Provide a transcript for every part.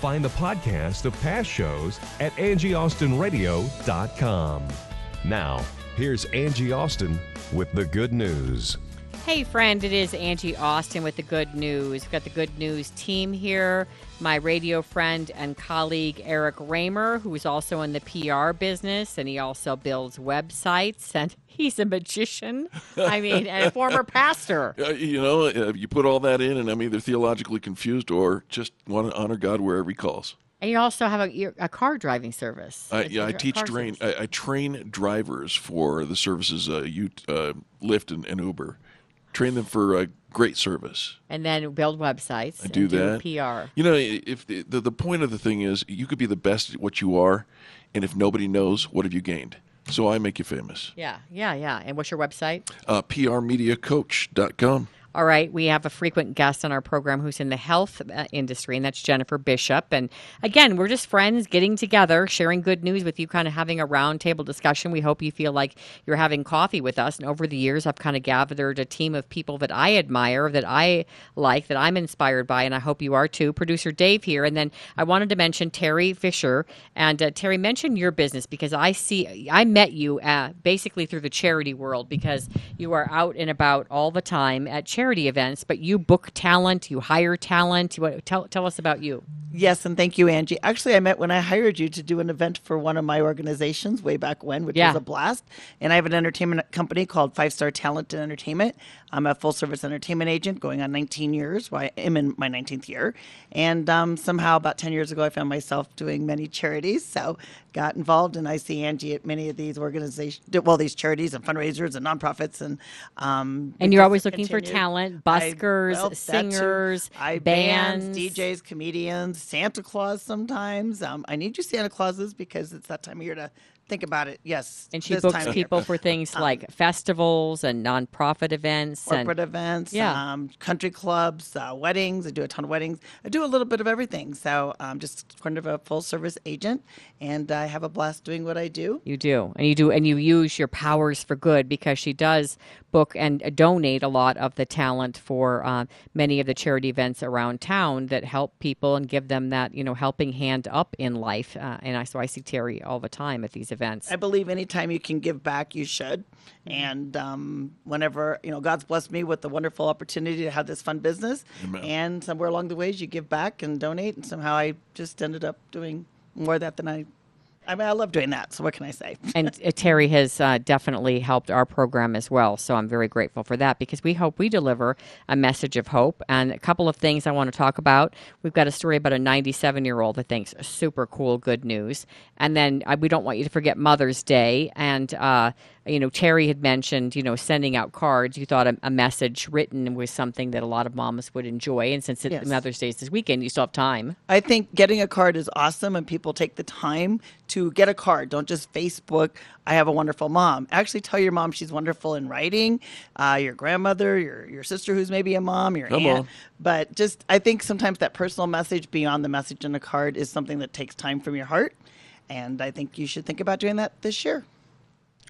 Find the podcast of past shows at angieaustinradio.com. Now, here's Angie Austin with the good news. Hey, friend, it is Angie Austin with the good news. We've got the good news team here. My radio friend and colleague, Eric Raymer, who is also in the PR business, and he also builds websites, and he's a magician. I mean, and a former pastor. Uh, you know, uh, you put all that in, and I'm either theologically confused or just want to honor God wherever He calls. And you also have a, a car driving service. I, yeah, I teach train. I, I train drivers for the services uh, you uh, Lyft and, and Uber. Train them for uh, great service. and then build websites. I do and that. PR. You know, if the, the the point of the thing is, you could be the best at what you are, and if nobody knows, what have you gained? So I make you famous. Yeah, yeah, yeah. And what's your website? Uh, PRMediaCoach.com. All right, we have a frequent guest on our program who's in the health uh, industry, and that's Jennifer Bishop. And again, we're just friends getting together, sharing good news with you, kind of having a roundtable discussion. We hope you feel like you're having coffee with us. And over the years, I've kind of gathered a team of people that I admire, that I like, that I'm inspired by, and I hope you are too. Producer Dave here. And then I wanted to mention Terry Fisher. And uh, Terry, mention your business because I see, I met you uh, basically through the charity world because you are out and about all the time at charity events, but you book talent, you hire talent. What, tell, tell us about you. Yes, and thank you, Angie. Actually, I met when I hired you to do an event for one of my organizations way back when, which Yeah. was a blast. And I have an entertainment company called Five Star Talent and Entertainment. I'm a full service entertainment agent going on 19 years. Well, I am in my 19th year. And um, somehow, about 10 years ago, I found myself doing many charities. So got involved, and I see Angie at many of these organizations, well, these charities and fundraisers and nonprofits. And um, And you're always looking for continued. Talent, I- buskers, well, singers, I bands. bands, DJs, comedians, Santa Claus sometimes. Um, I need you Santa Clauses because it's that time of year to think about it. Yes. And she this books time people for things like festivals and nonprofit events. corporate and, events, Yeah. um, country clubs, uh, weddings. I do a ton of weddings. I do a little bit of everything. So I'm just kind of a full service agent, and I have a blast doing what I do. You do, and you do, and you use your powers for good because she does book and uh, donate a lot of the talent for uh, many of the charity events around town that help people and give them that you know helping hand up in life. Uh, and I so I see Terry all the time at these events. I believe anytime you can give back, you should. And um, whenever, you know, God's blessed me with the wonderful opportunity to have this fun business. And somewhere along the ways, you give back and donate. And somehow I just ended up doing more of that than I. I mean, I love doing that. So what can I say? and uh, Terry has uh, definitely helped our program as well. So I'm very grateful for that because we hope we deliver a message of hope. And a couple of things I want to talk about. We've got a story about a 97 year old that thinks super cool, good news. And then uh, we don't want you to forget Mother's Day. And, uh, you know, Terry had mentioned, you know, sending out cards. You thought a, a message written was something that a lot of moms would enjoy. And since it, Yes. Mother's Day is this weekend, you still have time. I think getting a card is awesome, and people take the time to get a card. Don't just Facebook, I have a wonderful mom. Actually, tell your mom she's wonderful in writing, uh, your grandmother, your, your sister who's maybe a mom, your Come aunt. on. But just, I think sometimes that personal message beyond the message in a card is something that takes time from your heart. And I think you should think about doing that this year.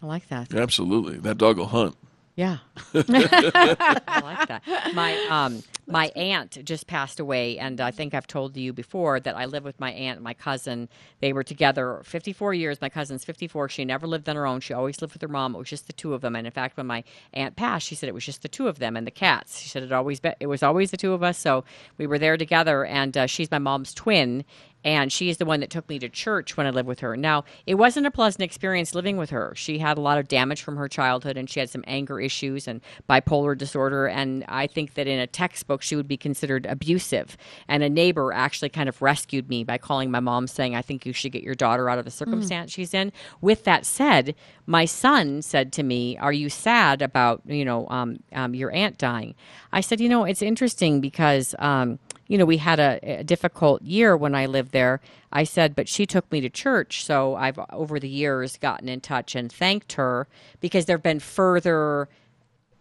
I like that. Absolutely. That dog will hunt. Yeah. I like that. My um my aunt just passed away and I think I've told you before that I live with my aunt and my cousin. They were together 54 years. My cousin's 54. She never lived on her own. She always lived with her mom. It was just the two of them. And in fact, when my aunt passed, she said it was just the two of them and the cats. She said it always be- it was always the two of us. So we were there together and uh, she's my mom's twin and she is the one that took me to church when I lived with her. Now, it wasn't a pleasant experience living with her. She had a lot of damage from her childhood, and she had some anger issues and bipolar disorder. And I think that in a textbook, she would be considered abusive. And a neighbor actually kind of rescued me by calling my mom, saying, "I think you should get your daughter out of the circumstance she's in." With that said, my son said to me, "Are you sad about you know um, um, your aunt dying?" I said, "You know, it's interesting because." Um, you know, we had a, a difficult year when I lived there. I said, but she took me to church. So I've over the years gotten in touch and thanked her because there have been further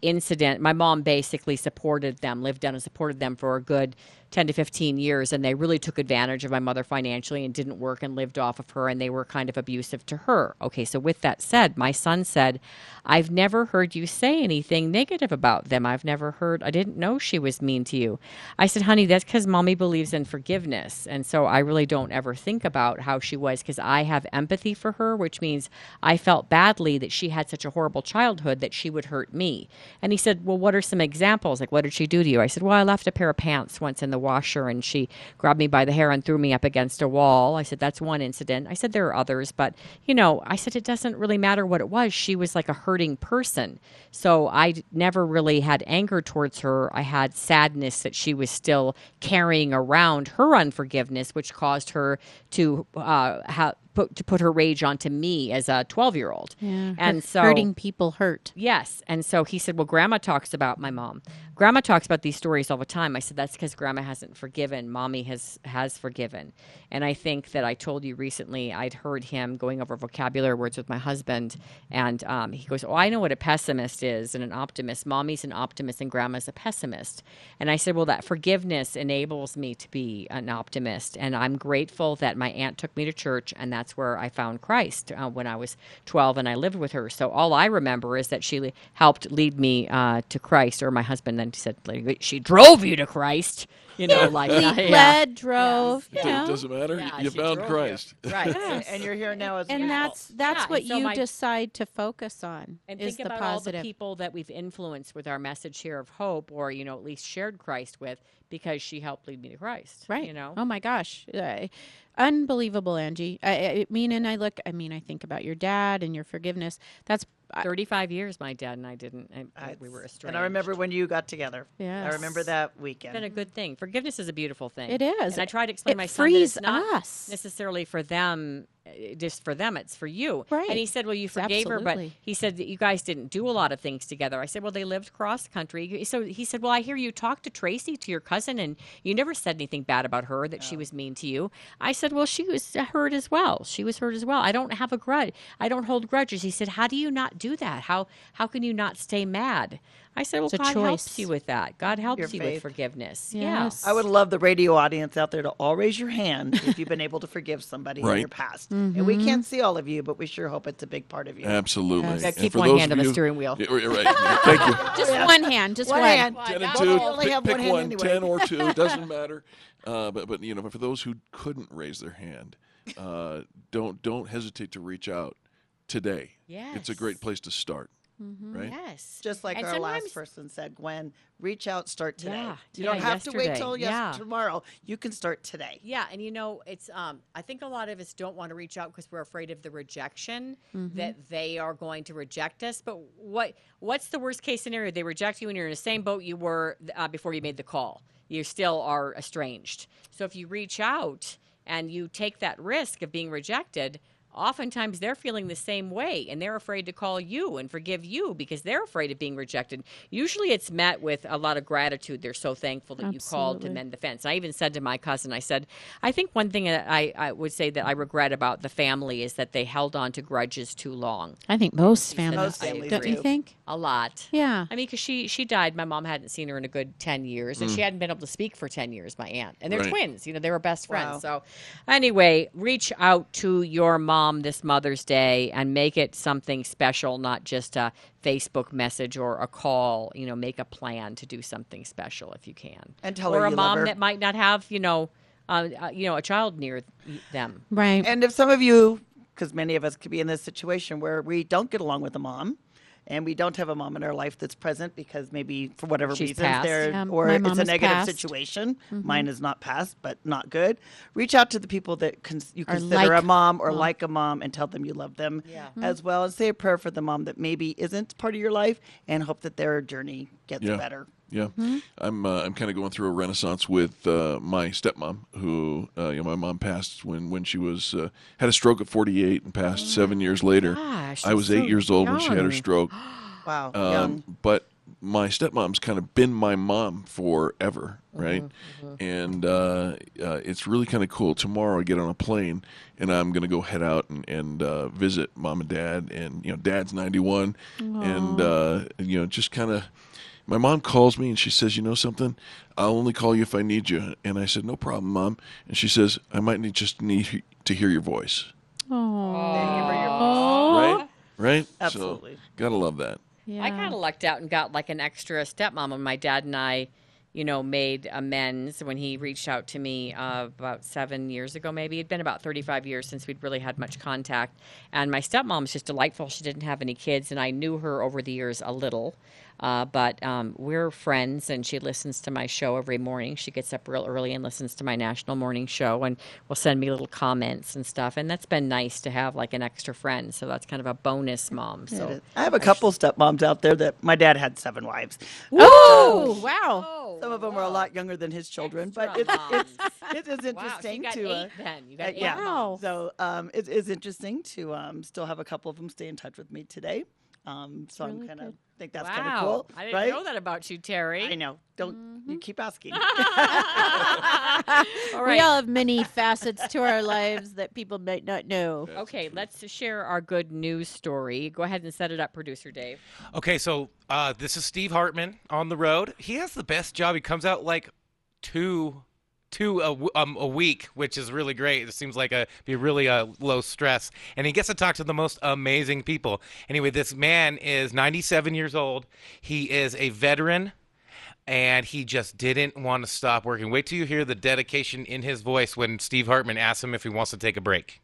incident. My mom basically supported them, lived down and supported them for a good 10 to 15 years. And they really took advantage of my mother financially and didn't work and lived off of her. And they were kind of abusive to her. Okay, so with that said, my son said, I've never heard you say anything negative about them. I've never heard, I didn't know she was mean to you. I said, honey, that's because mommy believes in forgiveness. And so I really don't ever think about how she was because I have empathy for her, which means I felt badly that she had such a horrible childhood that she would hurt me. And he said, Well, what are some examples? Like, what did she do to you? I said, Well, I left a pair of pants once in the washer and she grabbed me by the hair and threw me up against a wall. I said, That's one incident. I said, There are others, but, you know, I said, It doesn't really matter what it was. She was like a hurting person. So I never really had anger towards her. I had sadness that she was still carrying around her unforgiveness, which caused her to uh, ha- put to put her rage onto me as a twelve year old. Yeah, and so hurting people hurt. Yes. And so he said, Well, grandma talks about my mom. Grandma talks about these stories all the time. I said, That's because grandma hasn't forgiven. Mommy has has forgiven. And I think that I told you recently I'd heard him going over vocabulary words with my husband. And um, he goes, Oh, I know what a pessimist is and an optimist. Mommy's an optimist and grandma's a pessimist. And I said, Well, that forgiveness enables me to be an optimist. And I'm grateful that my aunt took me to church and that's where I found Christ uh, when I was 12 and I lived with her. So all I remember is that she le- helped lead me uh, to Christ, or my husband then said, She drove you to Christ. You know, like that. Yeah. Led, drove, It you know. doesn't matter. Yeah, you found drove Christ. Right. And, and you're here now as a and result. that's that's Yeah, what and so you my- decide to focus on And is think the about all positive. the people that we've influenced with our message here of hope, or you know, at least shared Christ with, because she helped lead me to Christ. right You know. oh my gosh uh, unbelievable angie I, I mean and i look i mean i think about your dad and your forgiveness that's I- 35 years my dad and I didn't. I, I- we were estranged. And I remember when you got together. Yeah. I remember that It's weekend. been a good thing. Forgiveness is a beautiful thing. It is. And I try to explain It my son that frees it's not us. necessarily for them, Eh, just for them. It's for you. Right. And he said, "Well, you It's forgave her, but he said that you guys didn't do a lot of things together." I said, "Well, they lived cross country." So he said, "Well, I hear you talk to Tracy, to your cousin, and you never said anything bad about her that she was mean to you." I said, "Well, she was uh, hurt as well. She was hurt as well. I don't have a grudge. I don't hold grudges." He said, "How do you not do that? How how can you not stay mad?" I said, "Well, It's a God helps you with that. God helps Your you faith. with forgiveness." Yes. I would love the radio audience out there to all raise your hand if you've been able to forgive somebody in your past. And we can't see all of you, but we sure hope it's a big part of you. Absolutely. Yeah, keep one hand on the you- steering wheel. Yeah, right, right. Yeah, Thank you. just one hand just One one, hand. ten and two. only pick have pick one hand one, anyway. ten or two. Doesn't matter. Uh, but but you know, for those who couldn't raise their hand, uh, don't don't hesitate to reach out today. It's a great place to start. Right. Yes. Just like And our last person said, Gwen, reach out, start today. Yeah, you don't have to wait yesterday. till yes, Yeah. tomorrow. You can start today. Yeah, and you know, it's um I think a lot of us don't want to reach out because we're afraid of the rejection Mm-hmm. that they are going to reject us. But what what's the worst case scenario? They reject you and you're in the same boat you were uh, before you made the call. You still are estranged. So if you reach out and you take that risk of being rejected, oftentimes they're feeling the same way and they're afraid to call you and forgive you because they're afraid of being rejected. Usually it's met with a lot of gratitude. They're so thankful that you called to mend the fence. I even said to my cousin, I said, I think one thing that I, I would say that I regret about the family is that they held on to grudges too long. i think most families, Most families don't you think A lot. yeah I mean, because she she died. My mom hadn't seen her in a good ten years, and mm. she hadn't been able to speak for ten years. My aunt, and they're Right. twins. You know, they were best friends. Wow. So, anyway, reach out to your mom this Mother's Day and make it something special, not just a Facebook message or a call. You know, make a plan to do something special if you can, And tell or her a mom her. that might not have you know, uh, uh, you know, a child near them. right And if some of you, because many of us could be in this situation where we don't get along with a mom, and we don't have a mom in our life that's present because maybe for whatever She's reasons passed. they're Yeah, or it's a negative passed. situation. Mm-hmm. Mine is not passed, but not good. Reach out to the people that cons- you Or consider a mom or like a mom, and tell them you love them mm-hmm. as well, and say a prayer for the mom that maybe isn't part of your life, and hope that their journey gets Yeah. better. Yeah, I'm uh, I'm kind of going through a renaissance with uh, my stepmom, who uh, you know my mom passed when when she was uh, had a stroke at 48 and passed seven years later. gosh, I was that's eight so years old when she had her stroke. Wow, Um, young. but my stepmom's kind of been my mom forever, right? And uh, uh, it's really kind of cool. Tomorrow I get on a plane and I'm going to go head out and, and uh, visit mom and dad. And, you know, dad's 91. And, uh, you know, just kind of. My mom calls me and she says, "You know something? I'll only call you if I need you." And I said, "No problem, mom." And she says, "I might need just need to hear your voice." Right? Right? Absolutely. So, gotta love that. Yeah. I kind of lucked out and got like an extra stepmom when my dad and I, you know, made amends when he reached out to me uh, about seven years ago, maybe. It'd been about 35 years since we'd really had much contact. And my stepmom stepmom's just delightful. She didn't have any kids, and I knew her over the years a little. Uh, but um, we're friends, and she listens to my show every morning. She gets up real early and listens to my national morning show, and will send me little comments and stuff. And that's been nice to have like an extra friend. So that's kind of a bonus mom. So I have a couple stepmoms out there that my dad had seven wives. Oh, wow. Some of them are a lot younger than his children, but it's, Extra it's, it is Wow, so interesting you got to. uh, then. You got uh, yeah. Wow. So um, it is interesting to um, still have a couple of them stay in touch with me today. Um, so I'm kind of think that's kind of Wow. cool, I didn't right? know that about you, Terry. I know. Don't you keep asking? All We all have many facets to our lives that people might not know. okay, let's share our good news story. Go ahead and set it up, producer Dave. Okay, so uh, this is Steve Hartman on the road. He has the best job. He comes out like two, two a, um, a week, which is really great. It seems like a be really uh, low stress, and he gets to talk to the most amazing people. Anyway, this man is 97 years old. He is a veteran. And he just didn't want to stop working. Wait till you hear the dedication in his voice when Steve Hartman asks him if he wants to take a break.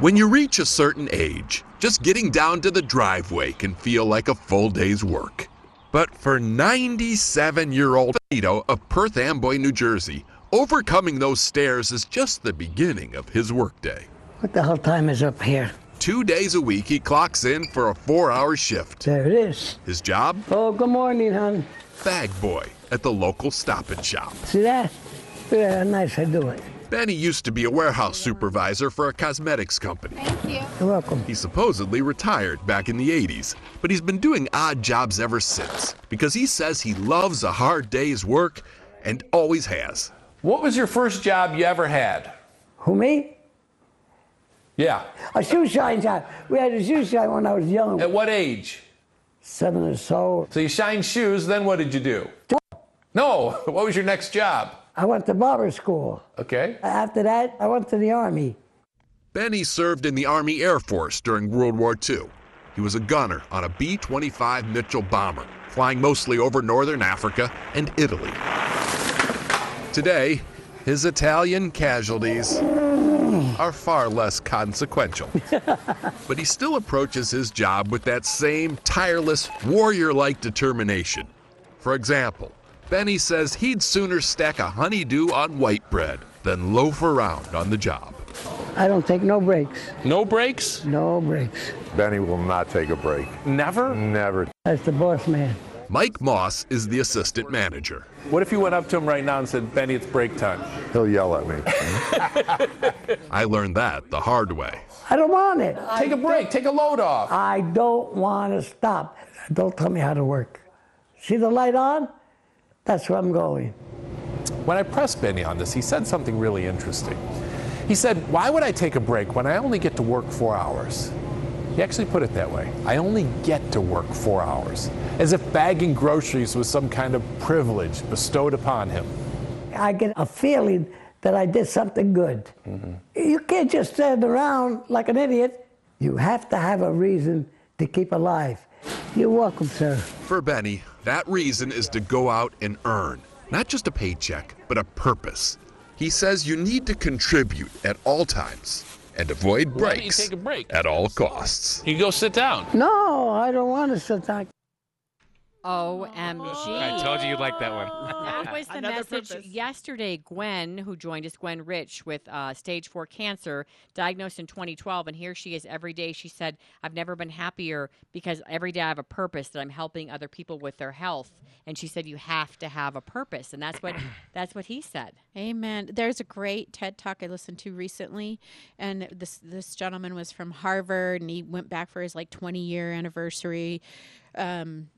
When you reach a certain age, just getting down to the driveway can feel like a full day's work. But for 97 year old Vito of Perth Amboy, New Jersey, overcoming those stairs is just the beginning of his workday. What the hell time is up here? Two days a week, he clocks in for a four hour shift. There it is. His job? Oh, good morning, hon. Bag boy at the local stop and shop. See that? Look at how nice I do it. Benny used to be a warehouse supervisor for a cosmetics company. Thank you. You're welcome. He supposedly retired back in the 80s, but he's been doing odd jobs ever since because he says he loves a hard day's work and always has. What was your first job you ever had? Who, me? Yeah. A shoe shine job. We had a shoe shine when I was young. At what age? Seven or so. So you shined shoes, then what did you do? No. What was your next job? I went to barber school. Okay. After that, I went to the army. Benny served in the Army Air Force during World War II. He was a gunner on a B 25 Mitchell bomber, flying mostly over northern Africa and Italy. Today, his Italian casualties are far less consequential. but he still approaches his job with that same tireless, warrior like determination. For example, Benny says he'd sooner stack a honeydew on white bread than loaf around on the job. I don't take no breaks. No breaks? No breaks. Benny will not take a break. Never? Never. That's the boss man. Mike Moss is the assistant manager. What if you went up to him right now and said, Benny, it's break time? He'll yell at me. I learned that the hard way. I don't want it. Take a break, take a load off. I don't want to stop. Don't tell me how to work. See the light on? That's where I'm going. When I pressed Benny on this, he said something really interesting. He said, Why would I take a break when I only get to work four hours? He actually put it that way. I only get to work four hours, as if bagging groceries was some kind of privilege bestowed upon him. I get a feeling that I did something good. Mm-hmm. You can't just stand around like an idiot. You have to have a reason to keep alive. You're welcome, sir. For Benny, that reason is to go out and earn, not just a paycheck, but a purpose. He says you need to contribute at all times, and avoid Why don't you breaks take a break? at all costs. You go sit down. No, I don't want to sit down. OMG. I told you you'd like that one. That was the Another message purpose. yesterday. Gwen, who joined us, Gwen Rich, with uh, stage four cancer, diagnosed in 2012, and here she is every day. She said, "I've never been happier because every day I have a purpose that I'm helping other people with their health." And she said, "You have to have a purpose," and that's what that's what he said. Amen. There's a great TED talk I listened to recently, and this this gentleman was from Harvard, and he went back for his like 20 year anniversary um,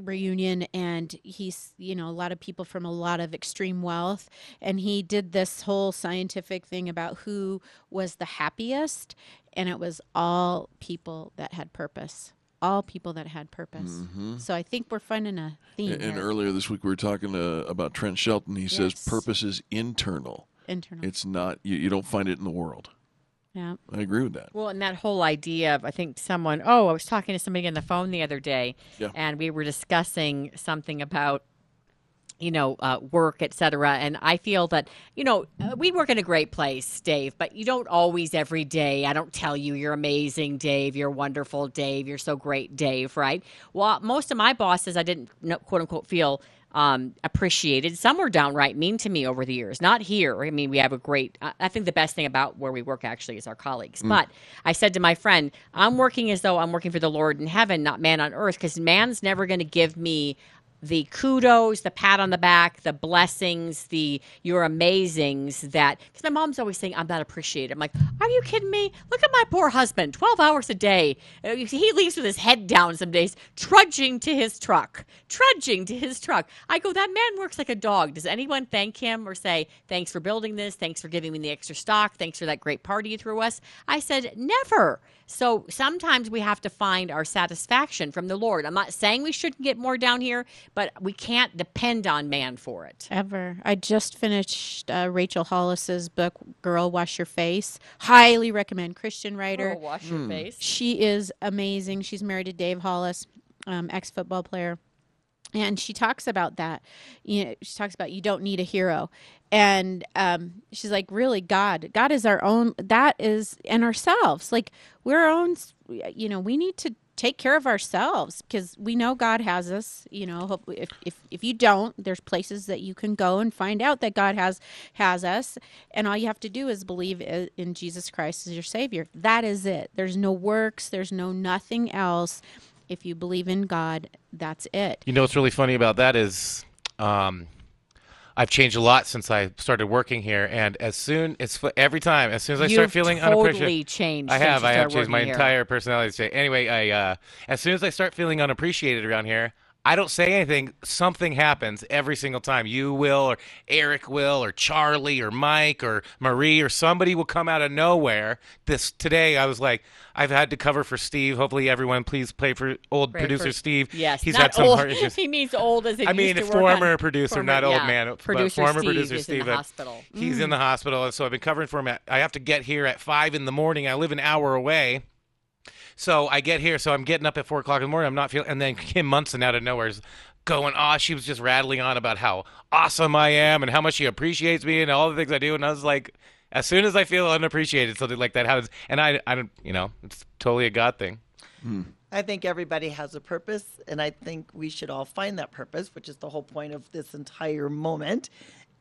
reunion, and he's you know a lot of people from a lot of extreme wealth, and he did this whole scientific thing about who was the happiest, and it was all people that had purpose. All people that had purpose. Mhm. So I think we're finding a theme. And, and earlier this week we were talking uh, about Trent Shelton. He says purpose is internal. Internal. It's not you, you don't find it in the world. Yeah. I agree with that. Well, and that whole idea of, I think someone, oh, I was talking to somebody on the phone the other day, Yeah. and we were discussing something about, you know, uh, work, et cetera. And I feel that, you know, uh, we work in a great place, Dave, but you don't always every day. I don't tell you you're amazing, Dave. You're wonderful, Dave. You're so great, Dave, right? Well, most of my bosses, I didn't, quote unquote, feel um, appreciated. Some were downright mean to me over the years. Not here. I mean, we have a great. I think the best thing about where we work actually is our colleagues. Mm. But I said to my friend, I'm working as though I'm working for the Lord in heaven, not man on earth, because man's never going to give me the kudos, the pat on the back, the blessings, the you're amazings that because my mom's always saying I'm not appreciated. I'm like, are you kidding me? Look at my poor husband, 12 hours a day. Uh, He leaves with his head down some days, trudging to his truck, trudging to his truck. I go, that man works like a dog. Does anyone thank him or say, thanks for building this, thanks for giving me the extra stock, thanks for that great party you threw us? I said, never. So sometimes we have to find our satisfaction from the Lord. I'm not saying we shouldn't get more down here, but we can't depend on man for it. Ever. I just finished uh, Rachel Hollis's book, Girl Wash Your Face. Highly recommend. Christian writer. Girl, wash your Hmm. face. She is amazing. She's married to Dave Hollis, um, ex football player. And she talks about that. You know, she talks about you don't need a hero. And um, she's like, really, God. God is our own, that is, and ourselves. Like, we're our own, you know, we need to take care of ourselves because we know God has us. You know, if, if if you don't, there's places that you can go and find out that God has has us, and all you have to do is believe in Jesus Christ as your Savior. That is it. There's no works. There's no nothing else. If you believe in God, that's it. You know what's really funny about that is, um, I've changed a lot since I started working here, and as soon as every time as soon as I start You've feeling totally unappreciated, changed I have I have changed my here. entire personality. Anyway, I uh, as soon as I start feeling unappreciated around here. I don't say anything. Something happens every single time. You will, or Eric will, or Charlie, or Mike, or Marie, or somebody will come out of nowhere. This today, I was like, I've had to cover for Steve. Hopefully, everyone please play for old Pray producer for- Steve. Yes, he's had some old. heart issues. he means old as it I mean, work on- former producer, former- not old yeah. man. but Producer former Steve producer Steve. in the hospital. He's in mm. the hospital, and so I've been covering for him. At, I have to get here at five in the morning. I live an hour away. So I get here, so I'm getting up at four o'clock in the morning. I'm not feeling, and then Kim Munson out of nowhere is going, "Oh, she was just rattling on about how awesome I am and how much she appreciates me and all the things I do." And I was like, as soon as I feel unappreciated, something like that happens, and I, I don't, you know, it's totally a God thing. Hmm. I think everybody has a purpose, and I think we should all find that purpose, which is the whole point of this entire moment.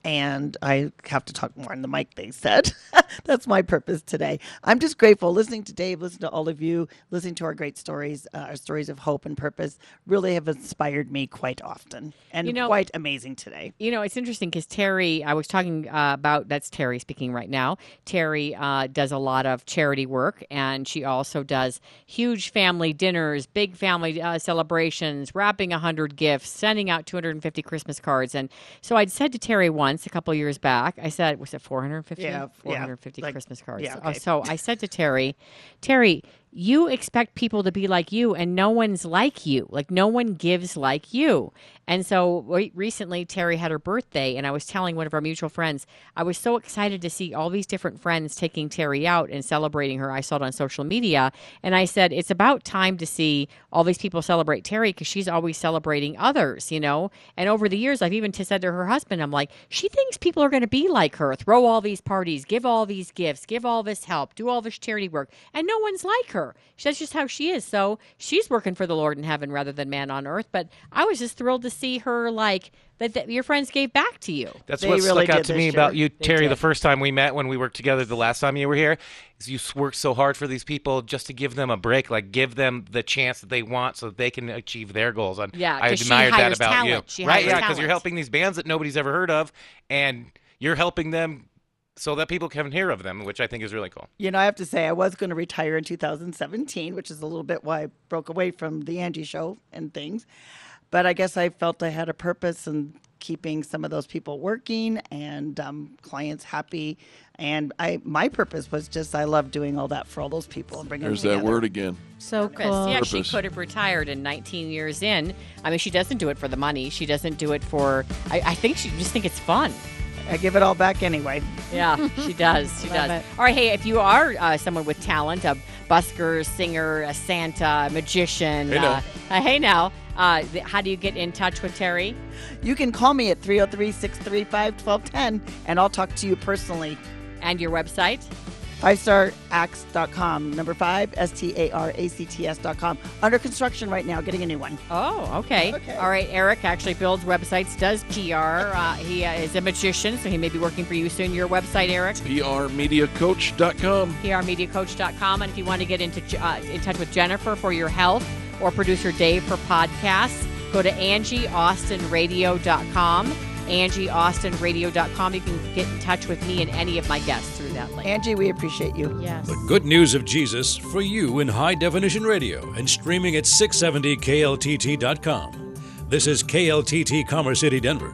And I have to talk more on the mic, they said. That's my purpose today. I'm just grateful listening to Dave, listening to all of you, listening to our great stories, uh, our stories of hope and purpose really have inspired me quite often and You know- quite amazing today. You know, it's interesting because Terry, I was talking uh, about that's Terry speaking right now. Terry uh, does a lot of charity work, and she also does huge family dinners, big family uh, celebrations, wrapping 100 gifts, sending out 250 Christmas cards. And so I'd said to Terry once a couple years back, I said, was it 450? Yeah, yeah, 450 like- Christmas cards. yeah, Oh, so I said to Terry, Terry, you expect people to be like you and no one's like you. Like no one gives like you. And so recently terry had her birthday and i was telling one of our mutual friends i was so excited to see all these different friends taking terry out and celebrating her. I saw it on social media and i said it's about time to see all these people celebrate terry because she's always celebrating others you know? And over the years i've even said to her husband i'm like she thinks people are going to be like her. Throw all these parties give all these gifts give all this help do all this charity work and no one's like her that's just how she is. So she's working for the Lord in heaven rather than man on earth. But I was just thrilled to see her like that, that your friends gave back to you. That's They what really stuck out did to me year. about you, They Terry, the first time we met when we worked together the last time you were here. Is you worked so hard for these people just to give them a break, like give them the chance that they want so that they can achieve their goals. And Yeah, I 'cause she admired that about talent. you. She right? Yeah, because you're helping these bands that nobody's ever heard of, and you're helping them so that people can hear of them, which I think is really cool. You know, I have to say, I was going to retire in 2017, which is a little bit why I broke away from the Angie show and things. But I guess I felt I had a purpose in keeping some of those people working and um, clients happy. And I, my purpose was just I love doing all that for all those people and bringing There's them that together. word again. So Purpose. cool. Yeah, she could have retired in 19 years in. I mean, she doesn't do it for the money. She doesn't do it for. I, I think she just think it's fun. I give it all back anyway. Yeah, she does. She Love does. it. All right, hey, if you are uh, someone with talent, a busker, singer, a Santa, a magician, Hey, now. uh, uh, hey now, uh, th- how do you get in touch with Terry? You can call me at 303 635 1210 and I'll talk to you personally. And your website? FiveStarActs.com. Number five, S T A R A C T S.com. Under construction right now, getting a new one. Oh, okay. Okay. All right. Eric actually builds websites, does PR. Uh, he uh, is a magician, so he may be working for you soon. Your website, Eric? PRmediacoach.com. prmediacoach.com. And if you want to get into uh, in touch with Jennifer for your health or producer Dave for podcasts, go to angieaustinradio.com. angieaustinradio.com. You can get in touch with me and any of my guests through that link. Angie, we appreciate you. Yes. The good news of Jesus for you in high definition radio and streaming at 670kltt.com. This is KLTT Commerce City, Denver.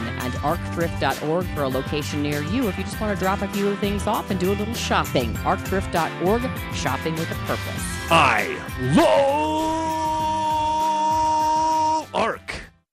and arcthrift.org for a location near you if you just want to drop a few things off and do a little shopping. Arcthrift.org, shopping with a purpose. I love ARC.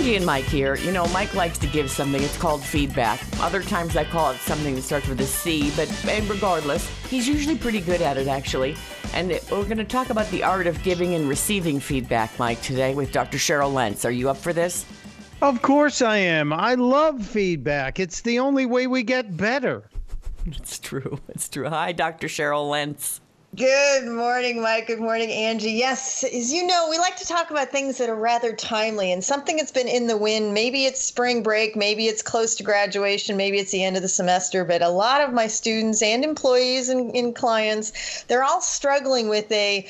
Angie and Mike here. You know, Mike likes to give something. It's called feedback. Other times I call it something that starts with a C, but regardless, he's usually pretty good at it, actually. And we're going to talk about the art of giving and receiving feedback, Mike, today with Dr. Cheryl Lentz. Are you up for this? Of course I am. I love feedback. It's the only way we get better. It's true. It's true. Hi, Dr. Cheryl Lentz. Good morning, Mike. Good morning, Angie. Yes, as you know, we like to talk about things that are rather timely and something that's been in the wind. Maybe it's spring break, maybe it's close to graduation, maybe it's the end of the semester, but a lot of my students and employees and, and clients, they're all struggling with a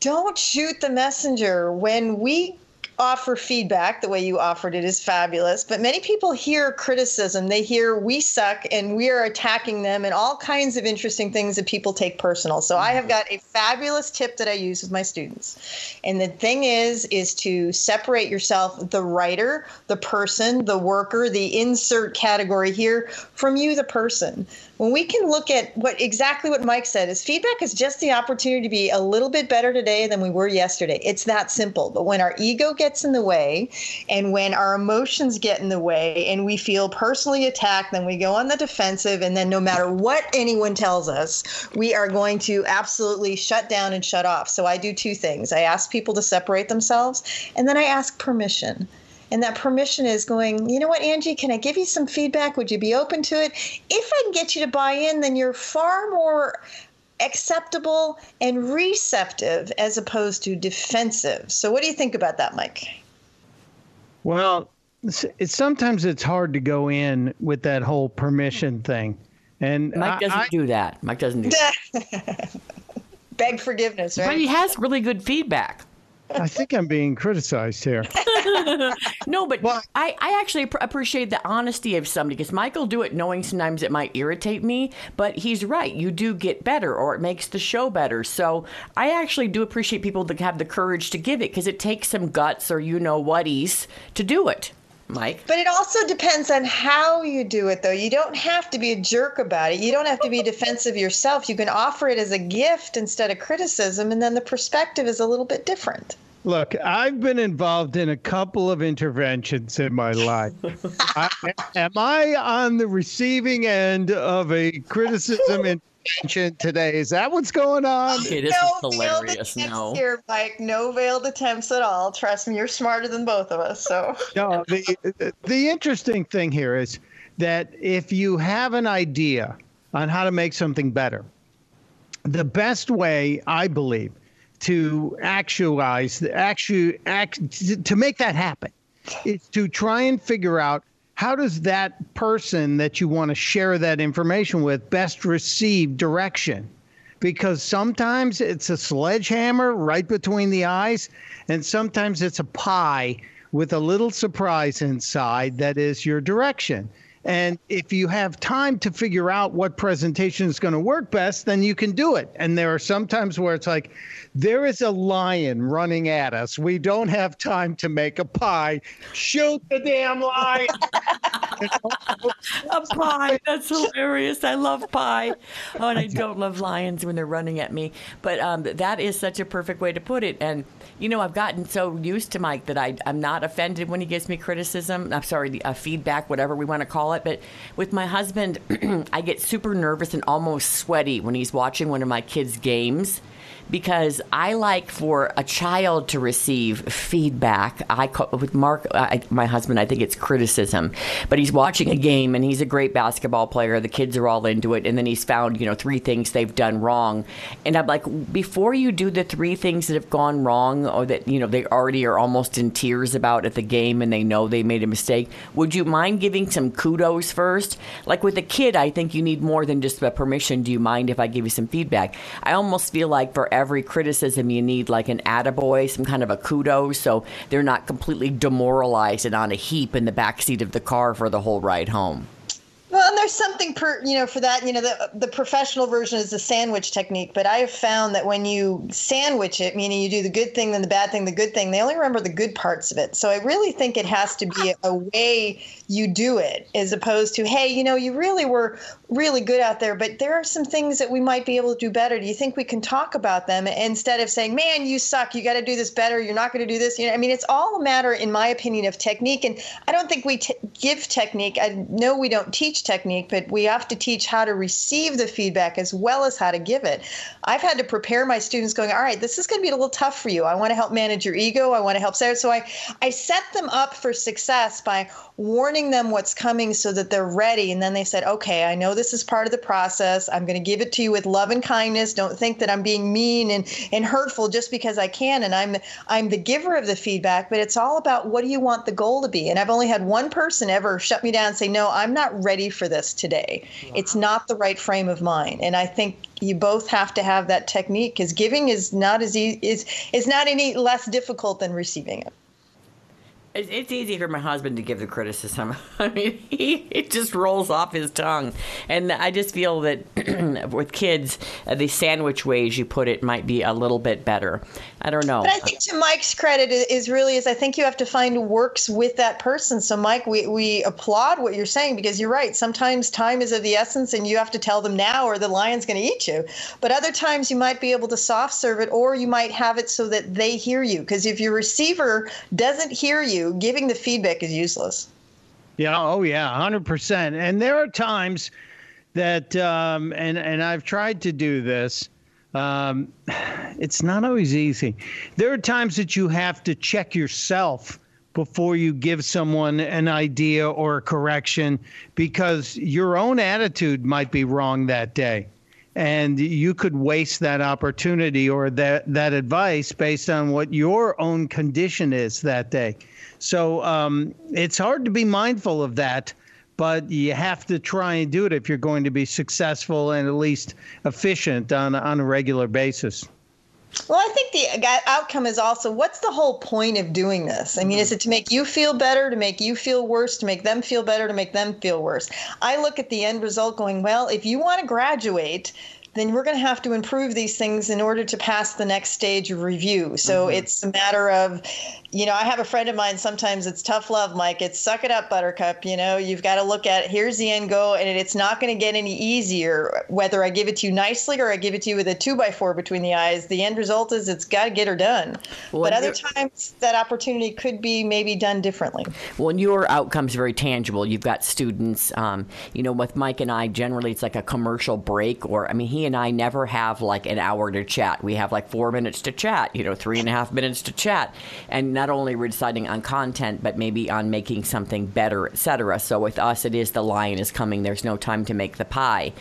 don't shoot the messenger when we offer feedback the way you offered it is fabulous. But many people hear criticism. They hear we suck and we are attacking them and all kinds of interesting things that people take personal. So I have got a fabulous tip that I use with my students. And the thing is, is to separate yourself, the writer, the person, the worker, the insert category here, from you, the person when we can look at what exactly what Mike said is feedback is just the opportunity to be a little bit better today than we were yesterday. It's that simple. But when our ego gets in the way and when our emotions get in the way and we feel personally attacked, then we go on the defensive and then no matter what anyone tells us, we are going to absolutely shut down and shut off. So I do two things. I ask people to separate themselves and then I ask permission. And that permission is going, you know what, Angie, can I give you some feedback? Would you be open to it? If I can get you to buy in, then you're far more acceptable and receptive as opposed to defensive. So, what do you think about that, Mike? Well, it's, it's sometimes it's hard to go in with that whole permission thing. And Mike doesn't I, do that. Mike doesn't do that. Beg forgiveness, right? But he has really good feedback. I think I'm being criticized here. no, but I, I actually pr- appreciate the honesty of somebody because Michael do it knowing sometimes it might irritate me, but he's right. You do get better or it makes the show better. So I actually do appreciate people that have the courage to give it because it takes some guts or you know whaties to do it. Mike. But it also depends on how you do it, though. You don't have to be a jerk about it. You don't have to be defensive yourself. You can offer it as a gift instead of criticism, and then the perspective is a little bit different. Look, I've been involved in a couple of interventions in my life. I, am I on the receiving end of a criticism intervention today? Is that what's going on? Okay, this no is hilarious. No. Here, Mike, no veiled attempts at all. Trust me, you're smarter than both of us. So no, the the interesting thing here is that if you have an idea on how to make something better, the best way, I believe, to actualize act to make that happen is to try and figure out how does that person that you want to share that information with best receive direction? Because sometimes it's a sledgehammer right between the eyes and sometimes it's a pie with a little surprise inside that is your direction and if you have time to figure out what presentation is going to work best, then you can do it. And there are some times where it's like, there is a lion running at us. We don't have time to make a pie. Shoot the damn lion. a pie. That's hilarious. I love pie. Oh, and I don't love lions when they're running at me. But um, that is such a perfect way to put it. And, you know, I've gotten so used to Mike that I, I'm not offended when he gives me criticism. I'm sorry, the, uh, feedback, whatever we want to call it. But with my husband, I get super nervous and almost sweaty when he's watching one of my kids' games because I like for a child to receive feedback. I call, with Mark, I, my husband, I think it's criticism, but he's watching a game and he's a great basketball player. The kids are all into it, and then he's found you know three things they've done wrong, and I'm like, before you do the three things that have gone wrong or that you know they already are almost in tears about at the game and they know they made a mistake, would you mind giving some kudos first? Like with a kid, I think you need more than just a permission. Do you mind if I give you some feedback? I almost feel like for every criticism, you need like an attaboy, some kind of a kudos, so they're not completely demoralized and on a heap in the backseat of the car for the whole ride home. Well, and there's something per you know for that. You know, the the professional version is the sandwich technique, but I have found that when you sandwich it, meaning you do the good thing, then the bad thing, the good thing, they only remember the good parts of it. So I really think it has to be a way you do it, as opposed to, hey, you know, you really were really good out there, but there are some things that we might be able to do better. Do you think we can talk about them instead of saying, man, you suck, you got to do this better, you're not going to do this? You know, I mean, it's all a matter, in my opinion, of technique. And I don't think we t- give technique. I know we don't teach technique, but we have to teach how to receive the feedback as well as how to give it. I've had to prepare my students going, all right, this is going to be a little tough for you. I want to help manage your ego. I want to help. So I, I set them up for success by warning them what's coming so that they're ready. And then they said, okay, I know this is part of the process. I'm going to give it to you with love and kindness. Don't think that I'm being mean and, and hurtful just because I can. And I'm, I'm the giver of the feedback, but it's all about what do you want the goal to be? And I've only had one person ever shut me down and say, no, I'm not ready for this today. Wow. It's uh-huh. not the right frame of mind. And I think you both have to have that technique because giving is not as easy, is, is not any less difficult than receiving it. It's, easy for my husband to give the criticism. I mean, he it just rolls off his tongue, and I just feel that with kids, uh, the sandwich ways you put it might be a little bit better. I don't know. But I think to Mike's credit is really is I think you have to find works with that person. So Mike, we, we applaud what you're saying because you're right. Sometimes time is of the essence and you have to tell them now or the lion's going to eat you. But other times you might be able to soft serve it or you might have it so that they hear you. Because if your receiver doesn't hear you, giving the feedback is useless. Yeah. Oh, yeah. Hundred percent. And there are times that, um, and and I've tried to do this. Um, it's not always easy. There are times that you have to check yourself before you give someone an idea or a correction because your own attitude might be wrong that day and you could waste that opportunity or that that advice based on what your own condition is that day. So um, it's hard to be mindful of that, but you have to try and do it if you're going to be successful and at least efficient on on a regular basis. Well, I think the outcome is also what's the whole point of doing this? I mean, is mm-hmm. it to make you feel better, to make you feel worse, to make them feel better, to make them feel worse? I look at the end result going, well, if you want to graduate, then we're going to have to improve these things in order to pass the next stage of review. So mm-hmm. it's a matter of, you know, I have a friend of mine, sometimes it's tough love, Mike. It's suck it up, buttercup. You know, you've got to look at here's the end goal, and it's not going to get any easier whether I give it to you nicely or I give it to you with a two by four between the eyes. The end result is it's got to get her done. Well, but other times that opportunity could be maybe done differently. Well, and your outcome's are very tangible. You've got students. Um, you know, with Mike and I, generally it's like a commercial break, or I mean, he and I never have like an hour to chat. We have like four minutes to chat. You know, three and a half minutes to chat, and not only we're deciding on content, but maybe on making something better, etc. So with us, it is the lion is coming. There's no time to make the pie.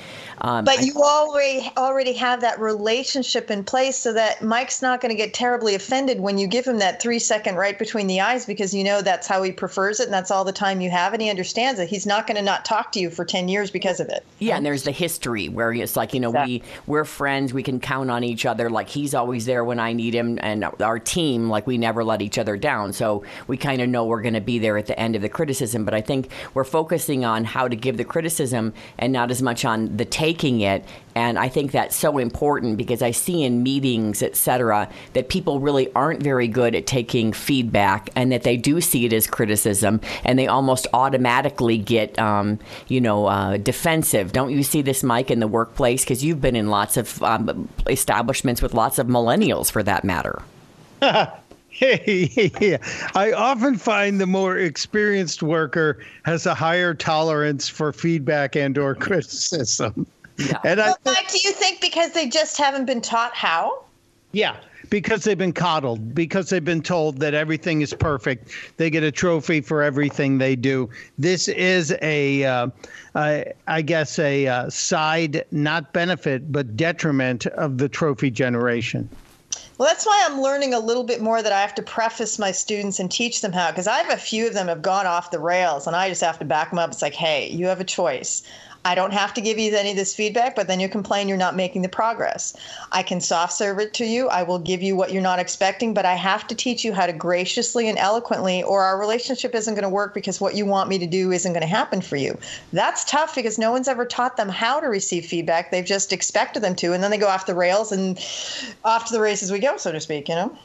Um, But I- you already already have that relationship in place so that Mike's not going to get terribly offended when you give him that three second right between the eyes because you know that's how he prefers it and that's all the time you have and he understands it. He's not going to not talk to you for 10 years because of it. Yeah, and there's the history where it's like you know we we're friends, we can count on each other. Like he's always there when I need him, and our team like we never let each other down. So we kind of know we're going to be there at the end of the criticism. But I think we're focusing on how to give the criticism and not as much on the taking it. And I think that's so important because I see in meetings, et cetera, that people really aren't very good at taking feedback and that they do see it as criticism and they almost automatically get, um, you know, uh, defensive. Don't you see this, Mike, in the workplace? Because you've been in lots of um, establishments with lots of millennials for that matter. yeah. I often find the more experienced worker has a higher tolerance for feedback and or criticism. And I Well, Mike, do you think because they just haven't been taught how? Yeah, because they've been coddled, because they've been told that everything is perfect. They get a trophy for everything they do. This is a, uh, I I guess, a uh, side, not benefit, but detriment of the trophy generation. Well, that's why I'm learning a little bit more that I have to preface my students and teach them how. Because I have a few of them have gone off the rails, and I just have to back them up. It's like, hey, you have a choice. I don't have to give you any of this feedback, but then you complain you're not making the progress. I can soft serve it to you. I will give you what you're not expecting, but I have to teach you how to graciously and eloquently, or our relationship isn't going to work because what you want me to do isn't going to happen for you. That's tough because no one's ever taught them how to receive feedback. They've just expected them to, and then they go off the rails and off to the races we go, so to speak, you know?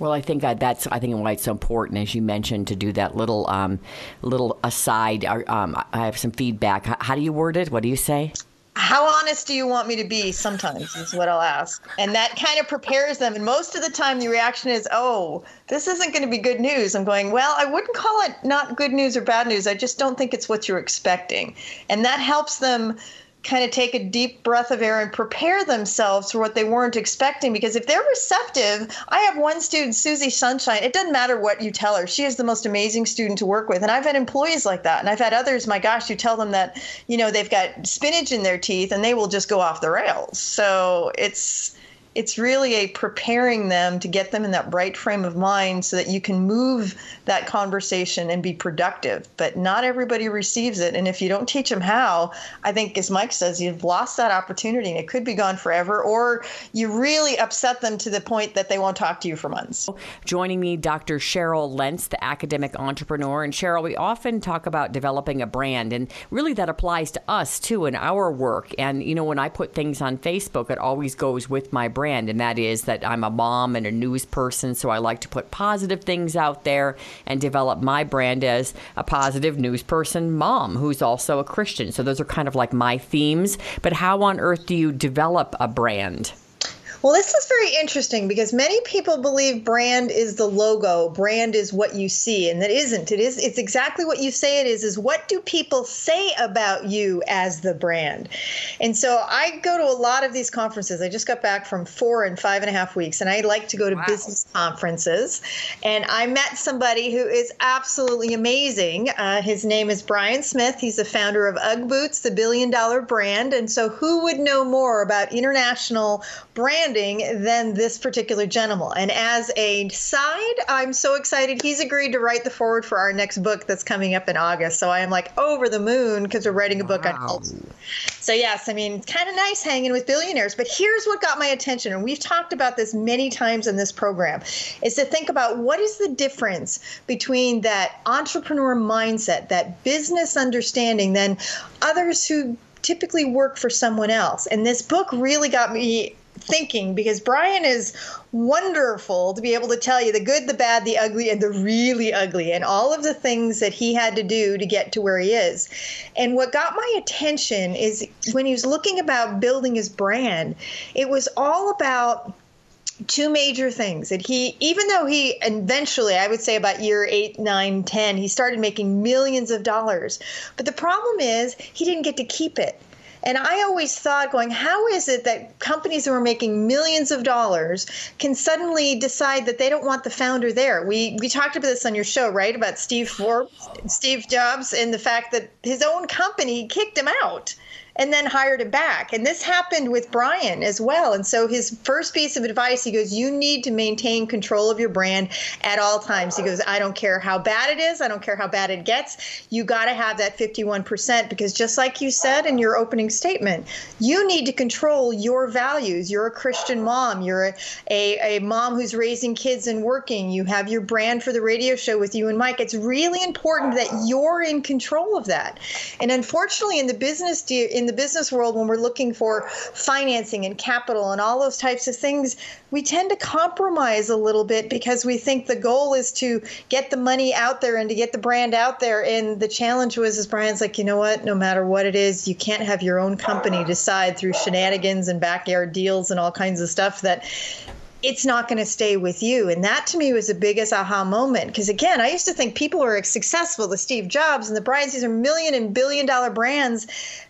Well, I think that that's I think why it's so important, as you mentioned, to do that little um, little aside. Um, I have some feedback. How, how do you word it? What do you say? How honest do you want me to be? Sometimes is what I'll ask. And that kind of prepares them. And most of the time, the reaction is, oh, this isn't going to be good news. I'm going, well, I wouldn't call it not good news or bad news. I just don't think it's what you're expecting. And that helps them kind of take a deep breath of air and prepare themselves for what they weren't expecting. Because if they're receptive, I have one student, Susie Sunshine. It doesn't matter what you tell her, she is the most amazing student to work with. And I've had employees like that. And I've had others, my gosh, you tell them that, you know, they've got spinach in their teeth and they will just go off the rails. So it's, it's really a preparing them to get them in that right frame of mind so that you can move that conversation and be productive. But not everybody receives it. And if you don't teach them how, I think, as Mike says, you've lost that opportunity and it could be gone forever, or you really upset them to the point that they won't talk to you for months. Joining me, Dr. Cheryl Lentz, the academic entrepreneur. And Cheryl, we often talk about developing a brand, and really that applies to us too in our work. And, you know, when I put things on Facebook, it always goes with my brand, and that is that I'm a mom and a news person, so I like to put positive things out there and develop my brand as a positive news person mom who's also a Christian. So those are kind of like my themes. But how on earth do you develop a brand? Well, this is very interesting because many people believe brand is the logo, brand is what you see, and that isn't. It is it's exactly what you say it is is what do people say about you as the brand? And so I go to a lot of these conferences. I just got back from four and five and a half weeks, and I like to go to business conferences. And I met somebody who is absolutely amazing. Uh, his name is Brian Smith. He's the founder of UGG Boots, the billion dollar brand. And so who would know more about international brand than this particular gentleman. And as a side, I'm so excited. He's agreed to write the foreword for our next book that's coming up in August. So I am like over the moon because we're writing a book on culture. So, yes, I mean, kind of nice hanging with billionaires. But here's what got my attention. And we've talked about this many times in this program is to think about what is the difference between that entrepreneur mindset, that business understanding, than others who typically work for someone else. And this book really got me thinking because Brian is wonderful to be able to tell you the good, the bad, the ugly, and the really ugly, and all of the things that he had to do to get to where he is. And what got my attention is when he was looking about building his brand, it was all about two major things that he even though he eventually i would say about year eight nine ten he started making millions of dollars but the problem is he didn't get to keep it and I always thought, going, how is it that companies who are making millions of dollars can suddenly decide that they don't want the founder there? We we talked about this on your show, right? About Steve Forbes, Steve Jobs, and the fact that his own company kicked him out and then hired him back. And this happened with Brian as well. And so his first piece of advice, he goes, You need to maintain control of your brand at all times. He goes, I don't care how bad it is, I don't care how bad it gets. You got to have that 51% because just like you said in your opening statement, you need to control your values. You're a Christian mom, you're a, a, a mom who's raising kids and working, you have your brand for the radio show with you and Mike. It's really important that you're in control of that. And unfortunately, in the business, in the business world, when we're looking for financing and capital and all those types of things, we tend to compromise a little bit because we think the goal is to get the money out there and to get the brand out there. And the challenge was, is Brian's like, you know what? No matter what it is, you can't have your own company decide through shenanigans and backyard deals and all kinds of stuff that it's not going to stay with you. And that to me was the biggest aha moment. Because again, I used to think people are successful, the Steve Jobs and the Bryans, these are million and billion dollar brands.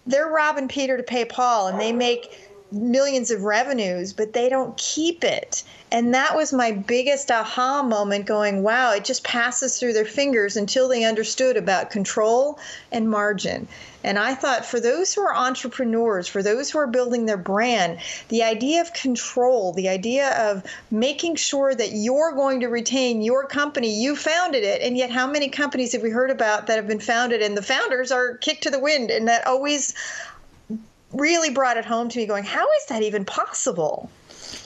They're robbing Peter to pay Paul and they make millions of revenues, but they don't keep it. And that was my biggest aha moment going, wow, it just passes through their fingers until they understood about control and margin. And I thought for those who are entrepreneurs, for those who are building their brand, the idea of control, the idea of making sure that you're going to retain your company, you founded it. And yet, how many companies have we heard about that have been founded and the founders are kicked to the wind? And that always really brought it home to me going, how is that even possible?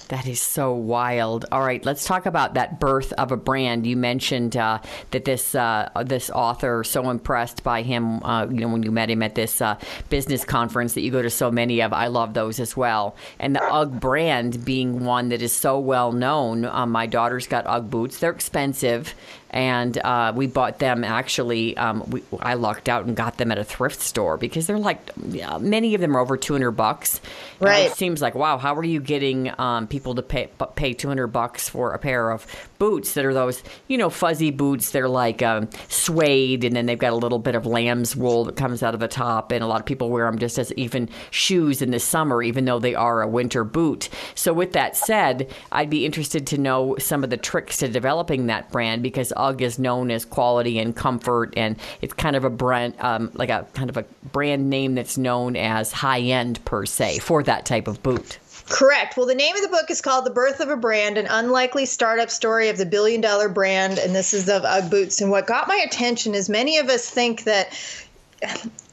That is so wild. All right, let's talk about that birth of a brand. You mentioned uh, that this uh, this author so impressed by him. Uh, you know, when you met him at this uh, business conference that you go to so many of. I love those as well. And the UGG brand being one that is so well known. Um, my daughter's got UGG boots. They're expensive and uh, we bought them actually. Um, we, I lucked out and got them at a thrift store because they're like yeah, many of them are over two hundred bucks. Right. It seems like wow, how are you getting um, people to pay pay two hundred bucks for a pair of boots that are those you know fuzzy boots? They're like um, suede, and then they've got a little bit of lamb's wool that comes out of the top, and a lot of people wear them just as even shoes in the summer, even though they are a winter boot. So with that said, I'd be interested to know some of the tricks to developing that brand because UGG is known as quality and comfort, and it's kind of a brand, um, like a kind of a brand name that's known as high end per se for that type of boot. Correct. Well, the name of the book is called The Birth of a Brand An Unlikely Startup Story of the Billion Dollar Brand. And this is of Ugg Boots. And what got my attention is many of us think that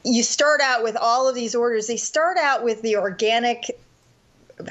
you start out with all of these orders, they start out with the organic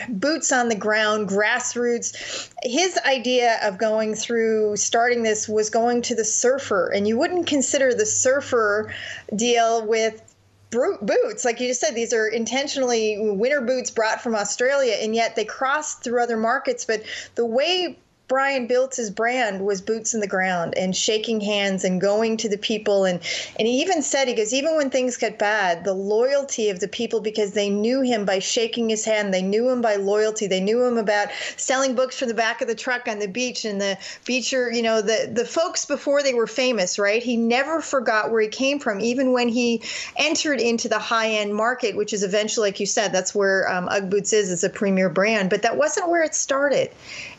boots on the ground, grassroots. His idea of going through starting this was going to the surfer, and you wouldn't consider the surfer deal with boots. Like you just said, these are intentionally winter boots brought from Australia, and yet they crossed through other markets. But the way Brian built his brand was boots in the ground and shaking hands and going to the people. And and he even said he goes even when things get bad the loyalty of the people because they knew him by shaking his hand. They knew him by loyalty. They knew him about selling books from the back of the truck on the beach and the beacher you know the the folks before they were famous right? He never forgot where he came from even when he entered into the high end market which is eventually like you said that's where um, Ugg Boots is as a premier brand. But that wasn't where it started.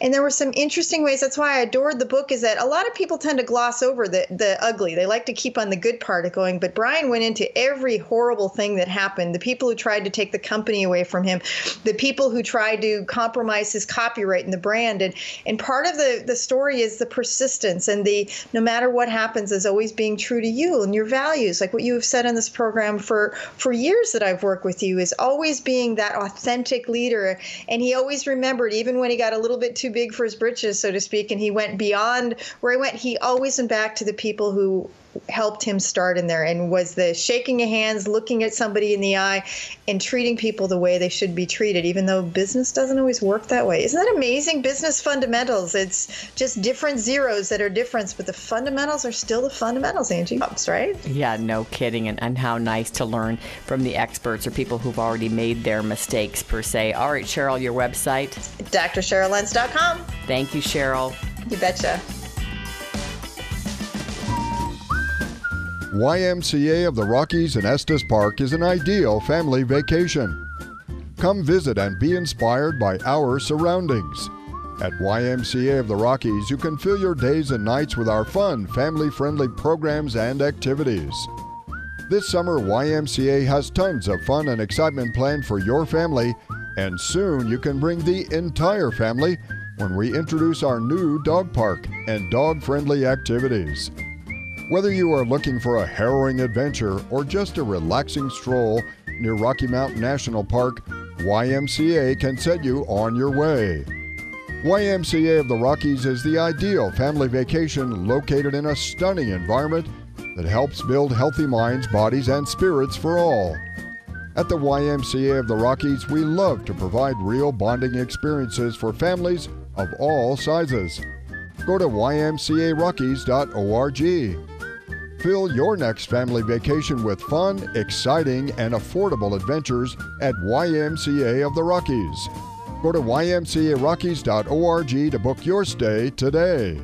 And there were some interesting ways that's why i adored the book is that a lot of people tend to gloss over the, the ugly. They like to keep on the good part of going but brian went into every horrible thing that happened. The people who tried to take the company away from him the people who tried to compromise his copyright and the brand. And and part of the the story is the persistence and the no matter what happens is always being true to you and your values. Like what you have said on this program for for years that i've worked with you is always being that authentic leader. And he always remembered even when he got a little bit too big for his britches so to speak and he went beyond where he went. He always went back to the people who helped him start in there and was the shaking of hands looking at somebody in the eye and treating people the way they should be treated even though business doesn't always work that way isn't that amazing business fundamentals it's just different zeros that are different but the fundamentals are still the fundamentals angie right Yeah, no kidding. And, and how nice to learn from the experts or people who've already made their mistakes, per se. All right, Cheryl, your website. drcheryllentz.com Thank you, Cheryl. you betcha YMCA of the Rockies in Estes Park is an ideal family vacation. Come visit and be inspired by our surroundings. At YMCA of the Rockies, you can fill your days and nights with our fun, family friendly programs and activities. This summer, YMCA has tons of fun and excitement planned for your family, and soon you can bring the entire family when we introduce our new dog park and dog friendly activities. Whether you are looking for a harrowing adventure or just a relaxing stroll near Rocky Mountain National Park, YMCA can set you on your way. YMCA of the Rockies is the ideal family vacation located in a stunning environment that helps build healthy minds, bodies, and spirits for all. At the YMCA of the Rockies, we love to provide real bonding experiences for families of all sizes. Go to ymcarockies.org. Fill your next family vacation with fun, exciting, and affordable adventures at YMCA of the Rockies. Go to ymcarockies.org to book your stay today.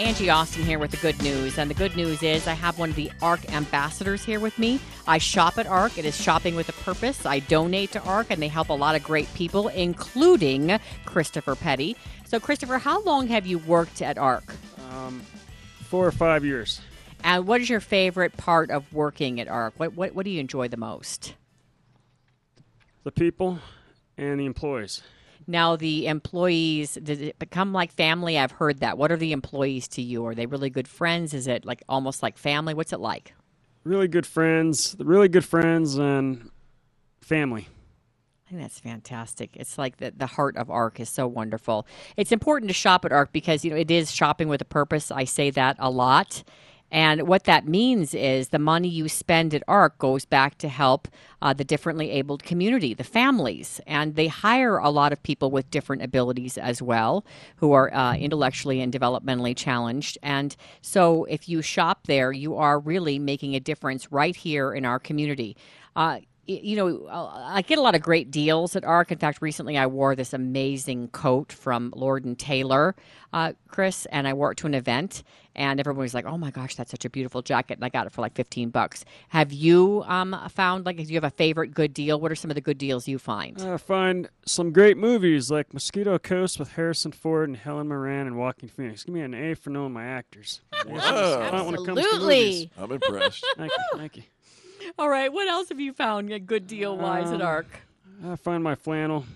Angie Austin here with the good news. And the good news is I have one of the ARC ambassadors here with me. I shop at ARC. It is shopping with a purpose. I donate to ARC, and they help a lot of great people, including Christopher Petty. So, Christopher, how long have you worked at ARC? Um, four or five years. And what is your favorite part of working at ARC? What, what, what do you enjoy the most? The people and the employees. Now, the employees, did it become like family? I've heard that. What are the employees to you? Are they really good friends? Is it like almost like family? What's it like? Really good friends. Really good friends and family. I think that's fantastic. It's like the, the heart of ARC is so wonderful. It's important to shop at ARC because, you know, it is shopping with a purpose. I say that a lot. And what that means is the money you spend at ARC goes back to help uh, the differently abled community, the families. And they hire a lot of people with different abilities as well who are uh, intellectually and developmentally challenged. And so if you shop there, you are really making a difference right here in our community. Uh, you know, uh, I get a lot of great deals at ARC. In fact, recently I wore this amazing coat from Lord and Taylor, uh, Chris, and I wore it to an event, and everyone was like, "Oh my gosh, that's such a beautiful jacket!" And I got it for like fifteen bucks. Have you um, found like, do you have a favorite good deal? What are some of the good deals you find? I find some great movies like Mosquito Coast with Harrison Ford and Helen Mirren and Joaquin Phoenix. Give me an A for knowing my actors. They're so smart when it comes to Absolutely. I'm impressed. Thank you. Thank you. All right. What else have you found a good deal wise at Um, Arc? I find my flannel.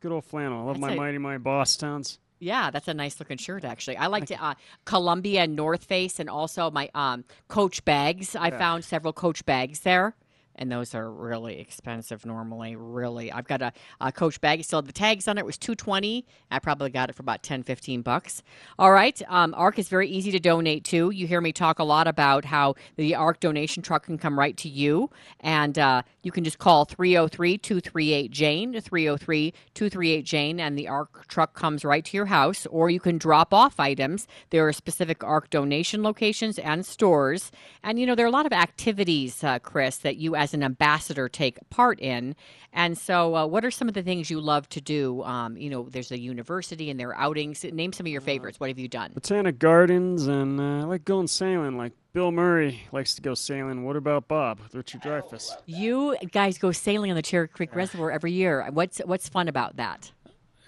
Good old flannel. I love That's my a- Mighty Mighty Bosstones. Yeah, that's a nice looking shirt actually. I liked uh, Columbia and North Face and also my um, Coach bags. I Yeah. found several Coach bags there. And those are really expensive normally. Really, I've got a, a Coach bag. It still had the tags on it. It was two twenty. I probably got it for about 10, 15 bucks. All right, um, Arc is very easy to donate to. You hear me talk a lot about how the Arc donation truck can come right to you, and uh, you can just call 303-238-JANE, 303-238-JANE, and the ARC truck comes right to your house, or you can drop off items. There are specific ARC donation locations and stores, and you know there are a lot of activities, uh, Chris, that you as an ambassador take part in. And so, uh, what are some of the things you love to do? Um, you know, there's a university and their outings. Name some of your favorites. What have you done? Botanic Gardens, and uh, I like going sailing. Like Bill Murray likes to go sailing. What about Bob Richard Dreyfuss? You guys go sailing on the Cherry Creek Reservoir every year. What's what's fun about that?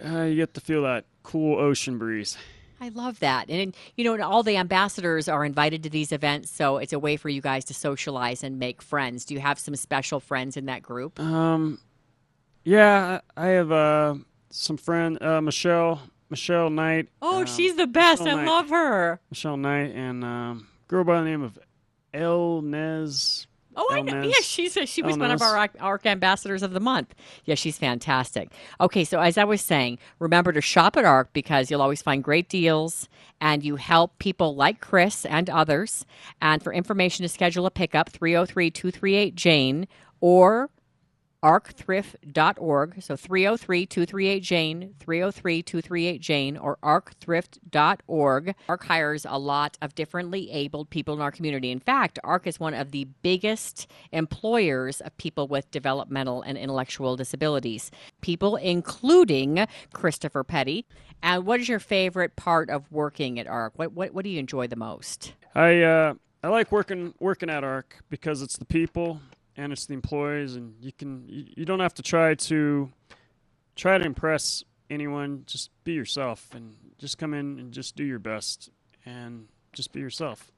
Uh, you get to feel that cool ocean breeze. I love that. And, you know, and all the ambassadors are invited to these events, so it's a way for you guys to socialize and make friends. Do you have some special friends in that group? Um, yeah, I I have uh, some friend, uh, Michelle, Michelle Knight. Oh, um, she's the best. Michelle I Knight. love her. Michelle Knight and um, girl by the name of El Nez. Oh, I know. Yeah, she's a, she was one of our ARC- ARC ambassadors of the month. Yeah, she's fantastic. Okay, so as I was saying, remember to shop at ARC because you'll always find great deals and you help people like Chris and others. And for information to schedule a pickup, 303 238 Jane or arcthrift.org. So 303 238 Jane, 303 238 Jane, or arcthrift.org. ARC hires a lot of differently abled people in our community. In fact, ARC is one of the biggest employers of people with developmental and intellectual disabilities, people including Christopher Petty. And what is your favorite part of working at ARC? What, what, what do you enjoy the most? I uh, I like working working at ARC because it's the people and it's the employees, and you can you, you don't have to try to try to impress anyone. Just be yourself, and just come in and just do your best, and just be yourself.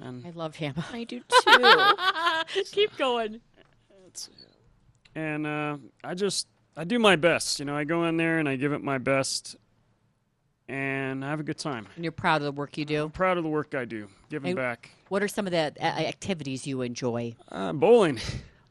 And I love him. I do too. Keep going. and uh, I just I do my best. You know, I go in there and I give it my best, and have a good time. And you're proud of the work you do. I'm proud of the work I do, giving And back. What are some of the uh, activities you enjoy? Uh, bowling.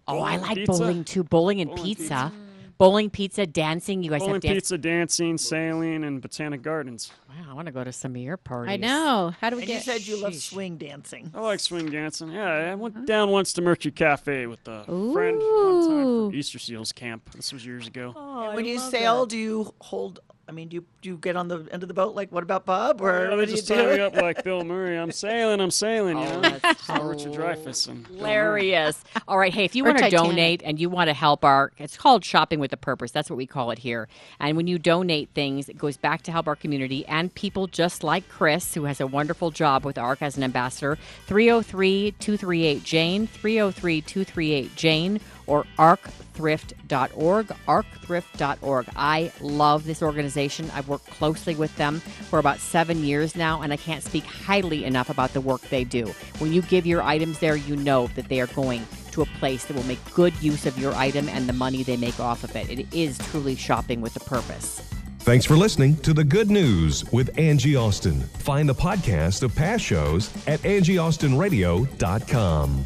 Oh, I like pizza. bowling too. Bowling and Bowling, pizza. pizza. Bowling, pizza, dancing. You guys Bowling, have dance. pizza, dancing, sailing, and botanic gardens. Wow, I want to go to some of your parties. I know. How do we And you said you love swing dancing. I like swing dancing. Yeah, I went down once to Mercury Cafe with a friend one time from Easter Seals camp. This was years ago. And when you sail, do you hold? I mean, do you do you get on the end of the boat like what about Bob? Or Yeah, they what do you just do? tie up like Bill Murray. I'm sailing, I'm sailing, you Oh, know? that's So Richard Dreyfuss and Hilarious. All right. Hey, if you want to donate and you want to help our, it's called Shopping with a Purpose. That's what we call it here. And when you donate things, it goes back to help our community and people just like Chris, who has a wonderful job with ARC as an ambassador. 303 238 Jane, 303 238 Jane, or arcthrift.org, arcthrift.org. I love this organization. I've worked closely with them for about seven years now, and I can't speak highly enough about the work they do. When you give your items there, you know that they are going to a place that will make good use of your item and the money they make off of it. It is truly shopping with a purpose. Thanks for listening to The Good News with Angie Austin. Find the podcast of past shows at angieaustinradio.com.